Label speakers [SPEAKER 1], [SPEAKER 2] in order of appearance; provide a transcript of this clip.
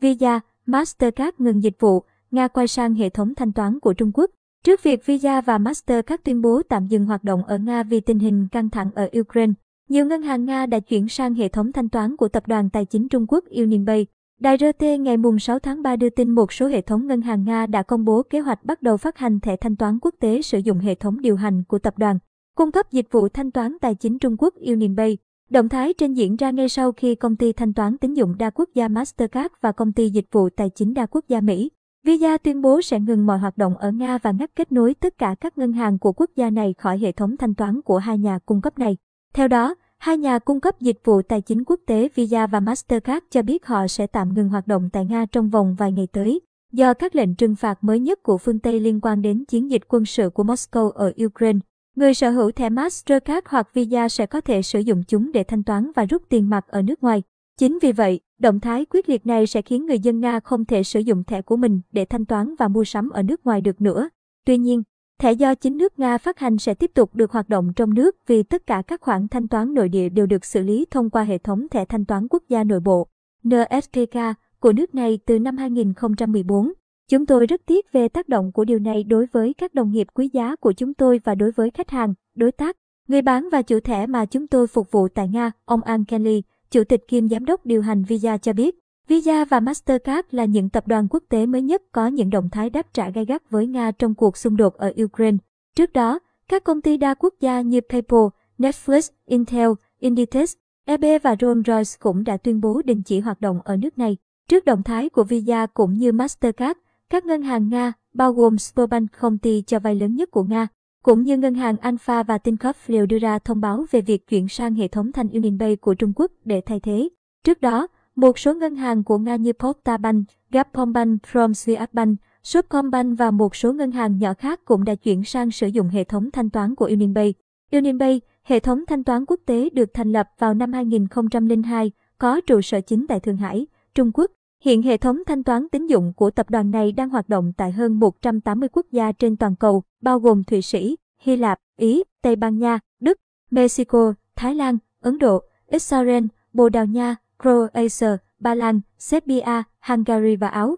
[SPEAKER 1] Visa, Mastercard ngừng dịch vụ, Nga quay sang hệ thống thanh toán của Trung Quốc. Trước việc Visa và Mastercard tuyên bố tạm dừng hoạt động ở Nga vì tình hình căng thẳng ở Ukraine, nhiều ngân hàng Nga đã chuyển sang hệ thống thanh toán của tập đoàn tài chính Trung Quốc Unionpay. Đài RT ngày 6 tháng 3 đưa tin một số hệ thống ngân hàng Nga đã công bố kế hoạch bắt đầu phát hành thẻ thanh toán quốc tế sử dụng hệ thống điều hành của tập đoàn, cung cấp dịch vụ thanh toán tài chính Trung Quốc Unionpay. Động thái trên diễn ra ngay sau khi công ty thanh toán tín dụng đa quốc gia Mastercard và công ty dịch vụ tài chính đa quốc gia Mỹ Visa tuyên bố sẽ ngừng mọi hoạt động ở Nga và ngắt kết nối tất cả các ngân hàng của quốc gia này khỏi hệ thống thanh toán của hai nhà cung cấp này. Theo đó, hai nhà cung cấp dịch vụ tài chính quốc tế Visa và Mastercard cho biết họ sẽ tạm ngừng hoạt động tại Nga trong vòng vài ngày tới, do các lệnh trừng phạt mới nhất của phương Tây liên quan đến chiến dịch quân sự của Moscow ở Ukraine. Người sở hữu thẻ Mastercard hoặc Visa sẽ có thể sử dụng chúng để thanh toán và rút tiền mặt ở nước ngoài. Chính vì vậy, động thái quyết liệt này sẽ khiến người dân Nga không thể sử dụng thẻ của mình để thanh toán và mua sắm ở nước ngoài được nữa. Tuy nhiên, thẻ do chính nước Nga phát hành sẽ tiếp tục được hoạt động trong nước vì tất cả các khoản thanh toán nội địa đều được xử lý thông qua hệ thống thẻ thanh toán quốc gia nội bộ NSKK của nước này từ năm 2014. Chúng tôi rất tiếc về tác động của điều này đối với các đồng nghiệp quý giá của chúng tôi và đối với khách hàng, đối tác, người bán và chủ thẻ mà chúng tôi phục vụ tại Nga, ông An Kelly, Chủ tịch kiêm giám đốc điều hành Visa cho biết, Visa và Mastercard là những tập đoàn quốc tế mới nhất có những động thái đáp trả gay gắt với Nga trong cuộc xung đột ở Ukraine. Trước đó, các công ty đa quốc gia như PayPal, Netflix, Intel, Inditex, EB và Rolls-Royce cũng đã tuyên bố đình chỉ hoạt động ở nước này. Trước động thái của Visa cũng như Mastercard, các ngân hàng Nga, bao gồm Sberbank công ty cho vay lớn nhất của Nga, cũng như ngân hàng Alpha và Tinkoff đều đưa ra thông báo về việc chuyển sang hệ thống thanh UnionPay của Trung Quốc để thay thế. Trước đó, một số ngân hàng của Nga như Postabank, Gazprombank, Promsviatbank, Subcombank và một số ngân hàng nhỏ khác cũng đã chuyển sang sử dụng hệ thống thanh toán của UnionPay. UnionPay, hệ thống thanh toán quốc tế được thành lập vào năm 2002, có trụ sở chính tại Thượng Hải, Trung Quốc. Hiện hệ thống thanh toán tín dụng của tập đoàn này đang hoạt động tại hơn 180 quốc gia trên toàn cầu, bao gồm Thụy Sĩ, Hy Lạp, Ý, Tây Ban Nha, Đức, Mexico, Thái Lan, Ấn Độ, Israel, Bồ Đào Nha, Croatia, Ba Lan, Serbia, Hungary và Áo.